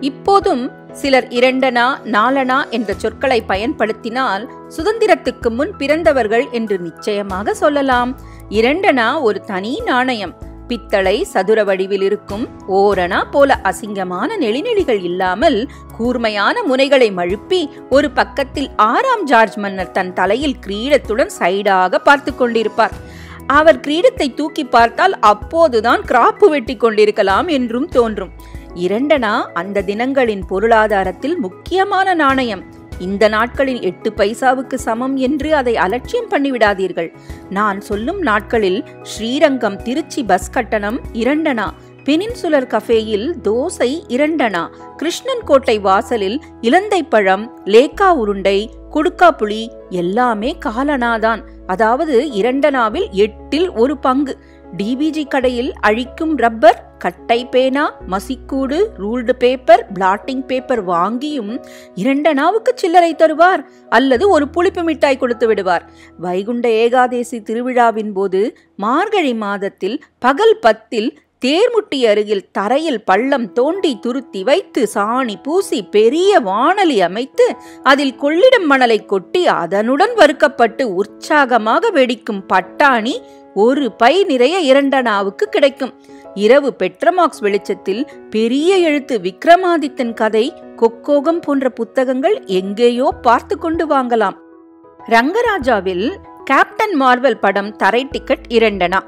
இப்போதும் சிலர் இரண்டனா நாலனா என்ற சொற்களை பயன்படுத்தினால் சுதந்திரத்துக்கு முன் பிறந்தவர்கள் என்று நிச்சயமாக சொல்லலாம். இரண்டனா ஒரு தனி நாணயம். பித்தளை சதுர வடிவில் இருக்கும் ஓரணா போல அசிங்கமான நெளிநெளிகள் இல்லாமல் கூர்மையான முனைகளை மழுப்பி ஒரு பக்கத்தில் ஆறாம் ஜார்ஜ் மன்னர் தன் தலையில் கிரீடத்துடன் சைடாக பார்த்து கொண்டிருப்பார். அவர் கிரீடத்தை தூக்கி பார்த்தால் அப்போதுதான் கிராப்பு வெட்டி கொண்டிருக்கலாம் என்றும் தோன்றும். இரண்டனா அந்த தினங்களின் பொருளாதாரத்தில் முக்கியமான நாணயம். இந்த நாட்களில் எட்டு பைசாவுக்கு சமம் என்று அதை அலட்சியம் பண்ணிவிடாதீர்கள். நான் சொல்லும் நாட்களில் ஸ்ரீரங்கம் திருச்சி பஸ் கட்டணம் இரண்டனா பெனின்சுலர் கஃபேயில் தோசை இரண்டனா கிருஷ்ணன் கோட்டை வாசலில் இலந்தை பழம் லேக்கா உருண்டை குடுக்கா புளி எல்லாமே காலனாதான். அதாவது இரண்டனாவில் எட்டில் ஒரு பங்கு. டிபிஜி கடையில் அழிக்கும் ரப்பர் கட்டை பேனா மசிக்கூடு ரூல்டு பேப்பர் பிளாட்டிங் பேப்பர் வாங்கியும் இரண்டனாவுக்கு சில்லறை தருவார் அல்லது ஒரு புளிப்பு மிட்டாய் கொடுத்து விடுவார். வைகுண்ட ஏகாதேசி திருவிழாவின் போது மார்கழி மாதத்தில் பகல் பத்தில் தேர்முட்டி அருகில் தரையில் பள்ளம் தோண்டி துருத்தி வைத்து சாணி பூசி பெரிய வானலி அமைத்து அதில் கொள்ளிடம் மணலை கொட்டி அதனுடன் வறுக்கப்பட்டு உற்சாகமாக வெடிக்கும் பட்டாணி ஒரு பை நிறைய இரண்டனாவுக்கு கிடைக்கும். இரவு பெட்ரமாக்ஸ் வெளிச்சத்தில் பெரிய எழுத்து விக்ரமாதித்தன் கதை கொக்கோகம் போன்ற புத்தகங்கள் எங்கேயோ பார்த்து கொண்டு வாங்கலாம். ரங்கராஜாவில் கேப்டன் மார்வல் படம் தரை டிக்கெட் இரண்டனா.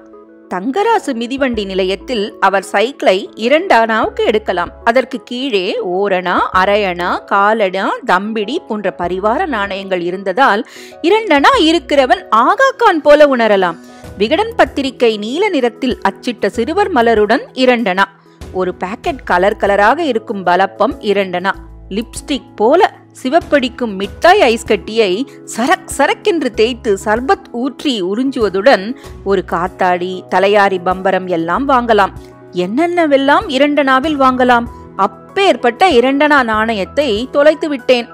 தங்கராசு மிதிவண்டி நிலையத்தில் அவர் சைக்கிளை இரண்டனாவுக்கு எடுக்கலாம். அதற்கு கீழே ஓரணா அரையணா காலணா தம்பிடி போன்ற பரிவார நாணயங்கள் இருந்ததால் இரண்டனா இருக்கிறவன் ஆகாக்கான் போல உணரலாம். விகடன் பத்திரிகை நீல நிறத்தில் அச்சிட்ட சிறுவர் மலருடன் இரண்டனா. ஒரு பாக்கெட் கலர் கலராக இருக்கும் பலப்பம் இரண்டனா. லிப்ஸ்டிக் போல சிவப்படிக்கும் மிட்டாய் ஐஸ் கட்டியை சரக் சரக்கென்று தேய்த்து சர்பத் ஊற்றி உறிஞ்சுவதுடன் ஒரு காத்தாடி தலையாரி பம்பரம் எல்லாம் வாங்கலாம். என்னென்னவெல்லாம் இரண்டனாவில் வாங்கலாம்? அப்பேற்பட்ட இரண்டனா நாணயத்தை தொலைத்து விட்டேன்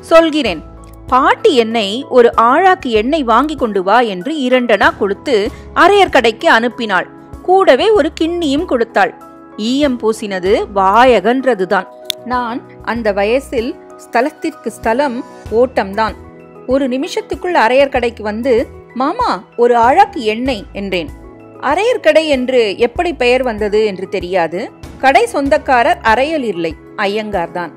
சொல்கிறேன். பாட்டி என்னை ஒரு ஆழாக்கு எண்ணெய் வாங்கி கொண்டு வா என்று இரண்டனா கொடுத்து அரையர் கடைக்கு அனுப்பினாள். கூடவே ஒரு கிண்ணியும் கொடுத்தாள். ஈயம் பூசினது வாயகன்றதுதான். நான் அந்த வயசில் ஸ்தலத்திற்கு ஸ்தலம் ஓட்டம்தான். ஒரு நிமிஷத்துக்குள் அரையர் கடைக்கு வந்து மாமா ஒரு அழகு எண்ணெய் என்றேன். அரையர் கடை என்று எப்படி பெயர் வந்தது என்று தெரியாது. கடை சொந்தக்காரர் அரையல் இல்லை ஐயங்கார்தான்.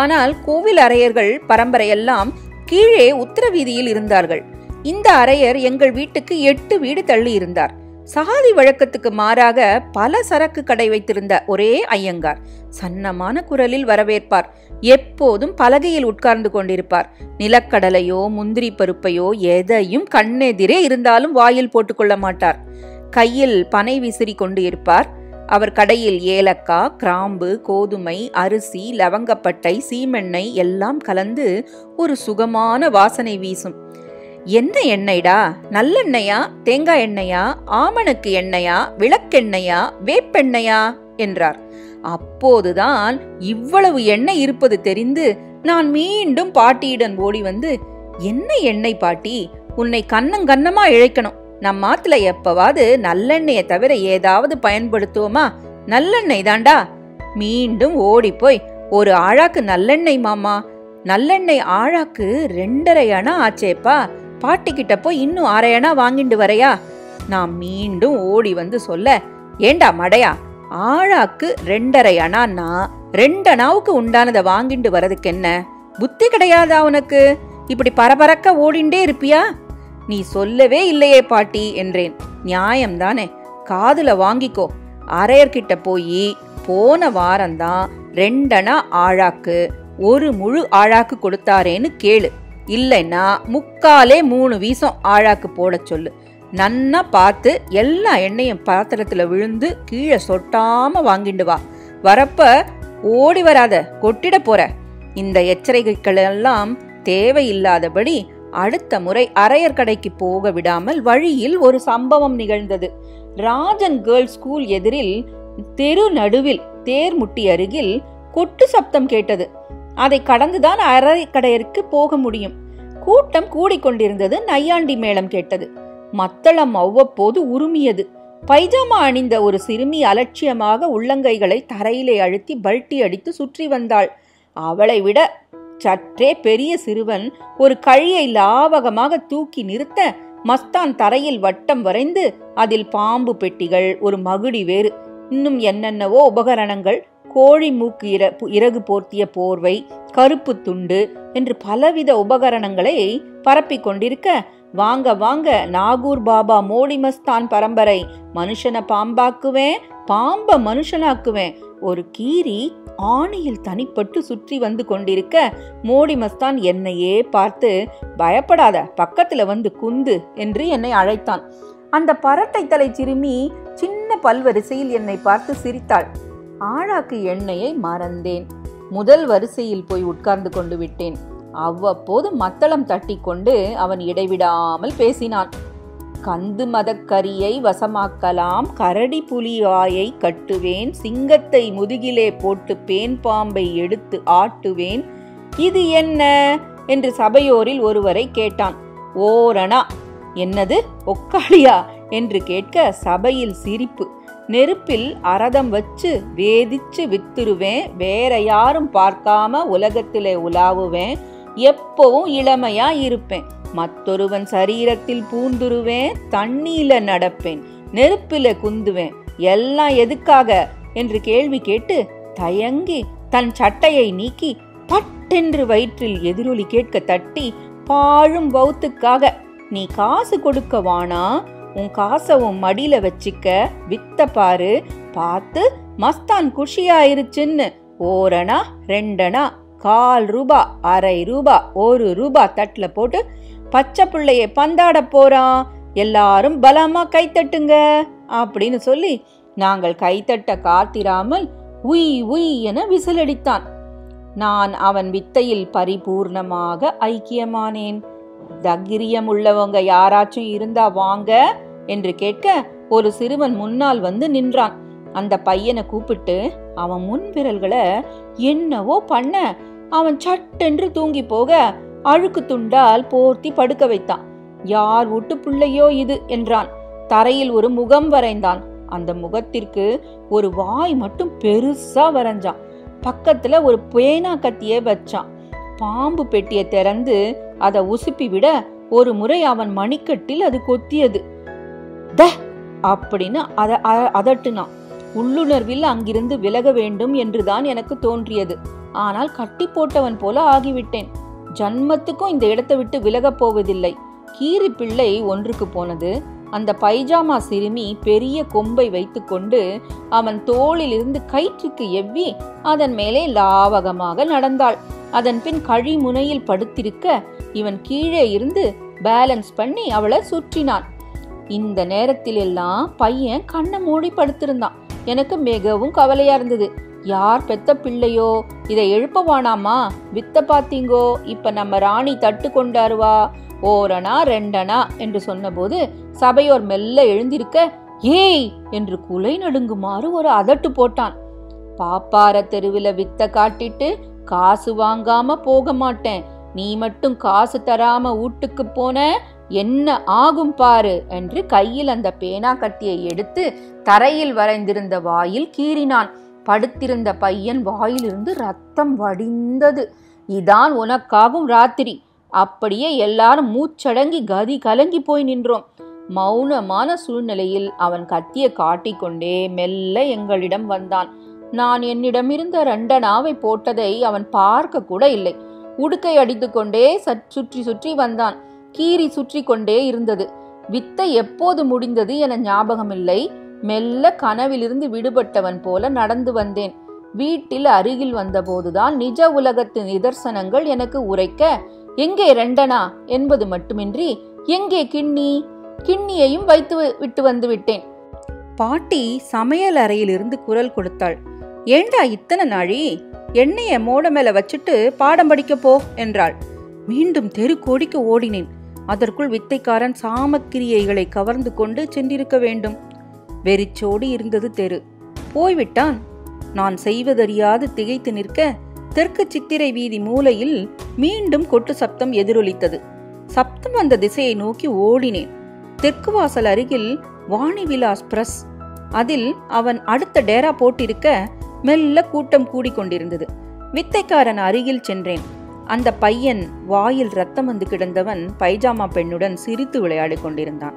ஆனால் கோவில் அரையர்கள் பரம்பரையெல்லாம் கீழே உத்தரவீதியில் இருந்தார்கள். இந்த அரையர் எங்கள் வீட்டுக்கு எட்டு வீடு தள்ளி இருந்தார். சகாதி வழக்கத்துக்கு மாறாக பல சரக்கு கடை வைத்திருந்த ஒரே ஐயங்கார் சன்னமான குரலில் வரவேற்பார். எப்போதும் பலகையில் உட்கார்ந்து கொண்டிருப்பார். நிலக்கடலையோ முந்திரி பருப்பையோ எதையும் கண்ணெதிரே இருந்தாலும் வாயில் போட்டுக்கொள்ள மாட்டார். கையில் பனை விசிறி கொண்டு இருப்பார். அவர் கடையில் ஏலக்காய் கிராம்பு கோதுமை அரிசி லவங்கப்பட்டை சீமெண்ணெய் எல்லாம் கலந்து ஒரு சுகமான வாசனை வீசும். என்ன எண்ணெய்டா? நல்லெண்ணெயா? தேங்காய் எண்ணெயா? ஆமணக்கு எண்ணெயா? விளக்கெண்ணெயா? வேப்பெண்ணெயா? என்றார். அப்போதுதான் இவ்வளவு எண்ணெய் இருப்பது தெரிந்து நான் மீண்டும் பாட்டியிடம் ஓடி வந்து என்ன எண்ணெய் பாட்டி? உன்னை கண்ணங்கண்ணமா இழைக்கணும். நம்ம ஆத்துல எப்பவாவது நல்லெண்ணெயை தவிர ஏதாவது பயன்படுத்துவோமா? நல்லெண்ணெய் தாண்டா. மீண்டும் ஓடி போய் ஒரு ஆழாக்கு நல்லெண்ணெய் மாமா. நல்லெண்ணெய் ஆழாக்கு ரெண்டரை அணா ஆச்சேப்பா. பாட்டிக்கிட்ட போய் இன்னும் அரை அணா வாங்கிட்டு வரையா? நான் மீண்டும் ஓடி வந்து சொல்ல ஏண்டா மடையா? ஆழாக்கு ரெண்டரை அணான்னா ரெண்டனாவுக்கு உண்டானதை வாங்கிட்டு வரதுக்கு என்ன? புத்தி கிடையாதா உனக்கு? இப்படி பரபரக்க ஓடிண்டே இருப்பியா? நீ சொல்லவே இல்லையே பாட்டி என்றேன். நியாயம்தானே? காதுல வாங்கிக்கோ. அரையர்கிட்ட போய் போன வாரம்தான் ரெண்டனா ஆழாக்கு ஒரு முழு ஆழாக்கு கொடுத்தாரேன்னு கேளு. இல்லைன்னா முக்காலே மூணு வீசம் ஆழாக்கு போடச் சொல்லு. நன்னா பார்த்து எல்லா எண்ணெயும் பாத்திரத்துல விழுந்து கீழே சொட்டாம வாங்கிண்டு வா. வரப்ப ஓடி வராத கொட்டிட போற. இந்த எச்சரிக்கைகள் எல்லாம் தேவையில்லாதபடி அடுத்த முறை அரையர் கடைக்கு போக விடாமல் வழியில் ஒரு சம்பவம் நிகழ்ந்தது. ராஜன் கேர்ள்ஸ் ஸ்கூல் எதிரில் தெரு நடுவில் தேர்முட்டி அருகில் கொட்டு சப்தம் கேட்டது. அதை கடந்துதான் அரைக்கடையருக்கு போக முடியும். கூட்டம் கூடிக்கொண்டிருந்தது நையாண்டி மேளம் கேட்டது. மத்தளம் அவ்வப்போது உருமியது. பைஜாமா அணிந்த ஒரு சிறுமி அலட்சியமாக உள்ளங்கைகளை தரையிலே அழுத்தி பல்ட்டி அடித்து சுற்றி வந்தாள். அவளை விட சற்றே பெரிய சிறுவன் ஒரு கழியை லாவகமாக தூக்கி நிறுத்த மஸ்தான் தரையில் வட்டம் வரைந்து அதில் பாம்பு பெட்டிகள் ஒரு மகுடி வேறு இன்னும் என்னென்னவோ உபகரணங்கள் கோழி மூக்கு இர இறகு போர்த்திய போர்வை கருப்பு துண்டு என்று பலவித உபகரணங்களை பரப்பிக் கொண்டிருக்க வாங்க வாங்க நாகூர் பாபா மோடி மஸ்தான் பரம்பரை மனுஷனை பாம்பாக்குவேன் பாம்ப மனுஷனாக்குவேன் ஒரு கீரி ஆணியில் தனிப்பட்டு சுற்றி வந்து கொண்டிருக்க மோடி மஸ்தான் என்னையே பார்த்து பயப்படாத பக்கத்துல வந்து குந்து என்று என்னை அழைத்தான். அந்த பரட்டை தலை சிறுமி சின்ன பல்வரிசையில் என்னை பார்த்து சிரித்தாள். ஆழாக்கு எண்ணெயை மறந்தேன். முதல் வரிசையில் போய் உட்கார்ந்து கொண்டு விட்டேன். அவ்வப்போது மத்தளம் தட்டி கொண்டு அவன் இடைவிடாமல் பேசினான். கந்து மதக்கரியை வசமாக்கலாம். கரடி புலியாயை கட்டுவேன். சிங்கத்தை முதுகிலே போட்டு பேன் பாம்பை எடுத்து ஆட்டுவேன். இது என்ன? என்று சபையோரில் ஒருவரை கேட்டான். ஓரணா என்னது? ஒக்காளியா? என்று கேட்க சபையில் சிரிப்பு. நெருப்பில் அரதம் வச்சு வேதிச்சு வித்துருவேன். வேற யாரும் பார்க்காம உலகத்திலே உலாவுவேன். எப்பவும் இளமையா இருப்பேன். மற்றொருவன் சரீரத்தில் பூந்துருவேன் தண்ணியில நடப்பேன் நெருப்பில குந்துவேன். எல்லாம் எதுக்காக? என்று கேள்வி கேட்டு தயங்கி தன் சட்டையை நீக்கி பட்டென்று வயிற்றில் எதிரொலி கேட்க தட்டி பாழும் வௌத்துக்காக நீ காசு கொடுக்க வானா உன் காசை உன் மடியில வச்சுக்க. வித்த பாரு. பார்த்து மஸ்தான் குஷியாயிருச்சுன்னு. ஓரணா ரெண்டனா கால் ரூபா அரை ரூபா ஒரு ரூபா தட்டில் போட்டு பச்சை பிள்ளைய பந்தாட போறான் எல்லாரும் பலமா கைத்தட்டுங்க அப்படின்னு சொல்லி நாங்கள் கைத்தட்ட காத்திராமல் உய் உய் என விசிலடித்தான். நான் அவன் வித்தையில் பரிபூர்ணமாக ஐக்கியமானேன். தகிரியம் உள்ளவங்க யாராச்சும் இருந்தா வாங்க என்று கேட்க ஒரு சிறுவன் முன்னால் வந்து நின்றான். அந்த பையனை கூப்பிட்டு அவன் முன் விரல்களை என்னவோ பண்ண அவன் சட்டென்று தூங்கி போக அழுக்கு துண்டால் போர்த்தி படுக்க வைத்தான். யார் ஒட்டு பிள்ளையோ இது? என்றான். தரையில் ஒரு முகம் வரைந்தான். அந்த முகத்திற்கு ஒரு வாய் மட்டும் பெருசா வரைஞ்சான். பக்கத்துல ஒரு பேனா கத்திய வச்சான். பாம்பு பெட்டியை திறந்து அதை உசுப்பி விட ஒரு முறை அவன் மணிக்கட்டில் அது கொத்தியது. த! அப்படின்னு அத அதட்டுனான். உள்ளுணர்வில் அங்கிருந்து விலக வேண்டும் என்றுதான் எனக்கு தோன்றியது. ஆனால் கட்டி போட்டவன் போல ஆகிவிட்டேன். ஜன்மத்துக்கும் இந்த இடத்தை விட்டு விலகப் போவதில்லை. கீரி பிள்ளை ஒன்றுக்கு போனது. அந்த பைஜாமா சிறுமி பெரிய கொம்பை வைத்துக்கொண்டு அவன் தோளிலிருந்து கயிற்றுக்கு எவ்வி அதன் மேலே லாவகமாக நடந்தாள். அதன் பின் கழிமுனையில் படுத்திருக்க இவன் கீழே இருந்து பேலன்ஸ் பண்ணி அவளை சுற்றினான். இந்த நேரத்தில் எல்லாம் பையன் கண்ணை மூடி படுத்திருந்தான். எனக்கு மிகவும் கவலையா இருந்தது. யார் பெத்த பிள்ளையோ இதை எழுப்பவானாமா? வித்த பாத்தீங்கோ இப்ப நம்ம ராணி தட்டு கொண்டாருவா. ஓரணா ரெண்டனா? என்று சொன்னபோது சபையோர் மெல்ல எழுந்திருக்க ஏய்! என்று குலை நடுங்குமாறு ஒரு அதட்டு போட்டான். பாப்பார தெருவில் வித்த காட்டிட்டு காசு வாங்காம போக மாட்டேன். நீ மட்டும் காசு தராம வீட்டுக்கு போன என்ன ஆகும் பாரு? என்று கையில் அந்த பேனா கட்டியை எடுத்து தரையில் வரைந்திருந்த வாயில் கீறினான். படுத்திருந்த பையன் வாயிலிருந்து ரத்தம் வடிந்தது. இதான் உனக்காகும் ராத்திரி. அப்படியே எல்லாரும் மூச்சடங்கி கதி கலங்கி போய் நின்றோம். மௌனமான சூழ்நிலையில் அவன் கத்திய காட்டிக்கொண்டே மெல்ல எங்களிடம் வந்தான். நான் என்னிடமிருந்த ரெண்டனாவை போட்டதை அவன் பார்க்க கூட இல்லை. உடுக்கை அடித்துக்கொண்டே சற் சுற்றி சுற்றி வந்தான். கீறி சுற்றி கொண்டே இருந்தது. வித்தை எப்போது முடிந்தது என ஞாபகமில்லை. மெல்ல கனவிலிருந்து விடுபட்டவன் போல நடந்து வந்தேன். வீட்டில் அருகில் வந்தபோதுதான் நிஜ உலகத்து நிதர்சனங்கள் எனக்கு உரைக்க எங்கே ரெண்டனா? என்பது மட்டுமின்றி எங்கே கிண்ணி? கிண்ணியையும் வைத்து விட்டு வந்து விட்டேன். பாட்டி சமையல் அறையிலிருந்து குரல் கொடுத்தாள். ஏண்டா இத்தனை நாழி? எண்ணெய மோட மேல வச்சுட்டு பாடம் படிக்க போ என்றாள். மீண்டும் தெரு கோடிக்கு ஓடினேன். அதற்குள் வித்தைக்காரன் சாமக்கிரியைகளை கவர்ந்து கொண்டு சென்றிருக்க வேண்டும். வெறிச்சோடி இருந்தது தெரு. போய்விட்டான். நான் செய்வதறியாது திகைத்து நிற்க தெற்கு சித்திரை வீதி மூலையில் மீண்டும் கொட்டு சப்தம் எதிரொலித்தது. சப்தம் வந்த திசையை நோக்கி ஓடினேன். தெற்கு வாசல் அருகில் வாணி விலாஸ் பிரஸ். அதில் அவன் அடுத்த டேரா போட்டிருக்க மெல்ல கூட்டம் கூடிக்கொண்டிருந்தது வித்தைக்காரன் அருகில் சென்றேன். அந்த பையன் வாயில் ரத்தம் வந்து கிடந்தவன் பைஜாமா பெண்ணுடன் சிரித்து விளையாடிக் கொண்டிருந்தான்.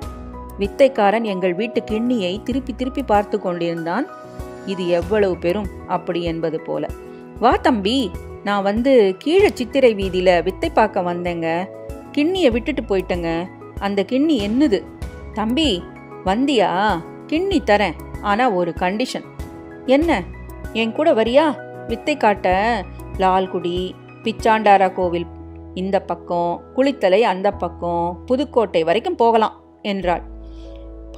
வித்தைக்காரன் எங்கள் வீட்டு கிண்ணியை திருப்பி திருப்பி பார்த்து கொண்டிருந்தான். இது எவ்வளவு பெரும் அப்படி என்பது போல. வா தம்பி நான் வந்து கீழே சித்திரை வீதியில வித்தை பார்க்க வந்தேங்க. கிண்ணியை விட்டுட்டு போயிட்டேங்க. அந்த கிண்ணி என்னது? தம்பி வந்தியா? கிண்ணி தரேன் ஆனா ஒரு கண்டிஷன் என்ன? என் கூட வரியா? வித்தை காட்ட லால்குடி பிச்சாண்டாரா கோவில் இந்த பக்கம் குளித்தலை அந்த பக்கம் புதுக்கோட்டை வரைக்கும் போகலாம் என்றாள்.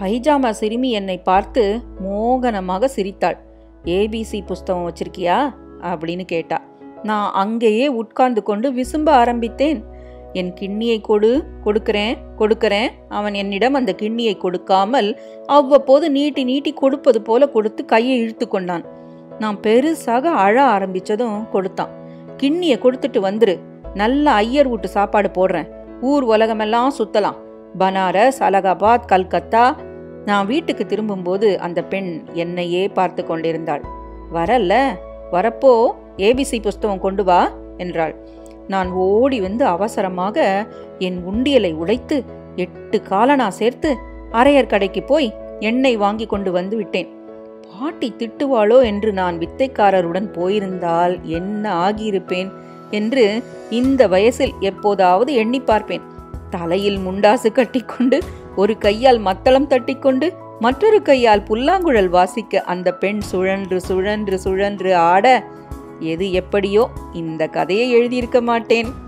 பைஜாமா சிறுமி என்னை பார்த்து மோகனமாக சிரித்தாள். ஏபிசி புஸ்தகம் வச்சிருக்கியா? அப்படின்னு கேட்டா. நான் அங்கேயே உட்கார்ந்து கொண்டு விசும்ப ஆரம்பித்தேன். என் கிண்ணியை கொடு கொடுக்கிறேன் கொடுக்கிறேன். அவன் என்னிடம் அந்த கிண்ணியை கொடுக்காமல் அவ்வப்போது நீட்டி நீட்டி கொடுப்பது போல கொடுத்து கையை இழுத்து கொண்டான். நான் பெருசாக அழ ஆரம்பிச்சதும் கொடுத்தான். கிண்ணியை கொடுத்துட்டு வந்துரு. நல்ல ஐயர் வீட்டு சாப்பாடு போடுறேன். ஊர் உலகமெல்லாம் சுத்தலாம். பனாரஸ் அலகாபாத் கல்கத்தா நான் வீட்டுக்கு திரும்பும்போது அந்த பெண் என்னையே பார்த்து கொண்டிருந்தாள். வரல்ல வரப்போ ஏபிசி புஸ்தகம் கொண்டு வா என்றாள். நான் ஓடி வந்து அவசரமாக என் உண்டியலை உடைத்து எட்டு காலனா சேர்த்து அரையர் கடைக்கு போய் எண்ணெய் வாங்கி கொண்டு வந்து விட்டேன். பாட்டி திட்டுவாளோ என்று நான் வித்தைக்காரருடன் போயிருந்தால் என்ன ஆகியிருப்பேன்? என்று இந்த வயசில் எப்போதாவது எண்ணி பார்ப்பேன். தலையில் முண்டாசு கட்டிக்கொண்டு ஒரு கையால் மத்தளம் தட்டிக்கொண்டு மற்றொரு கையால் புல்லாங்குழல் வாசிக்க அந்த பெண் சுழன்று சுழன்று சுழன்று ஆட எது எப்படியோ இந்த கதையை எழுதியிருக்க மாட்டேன்.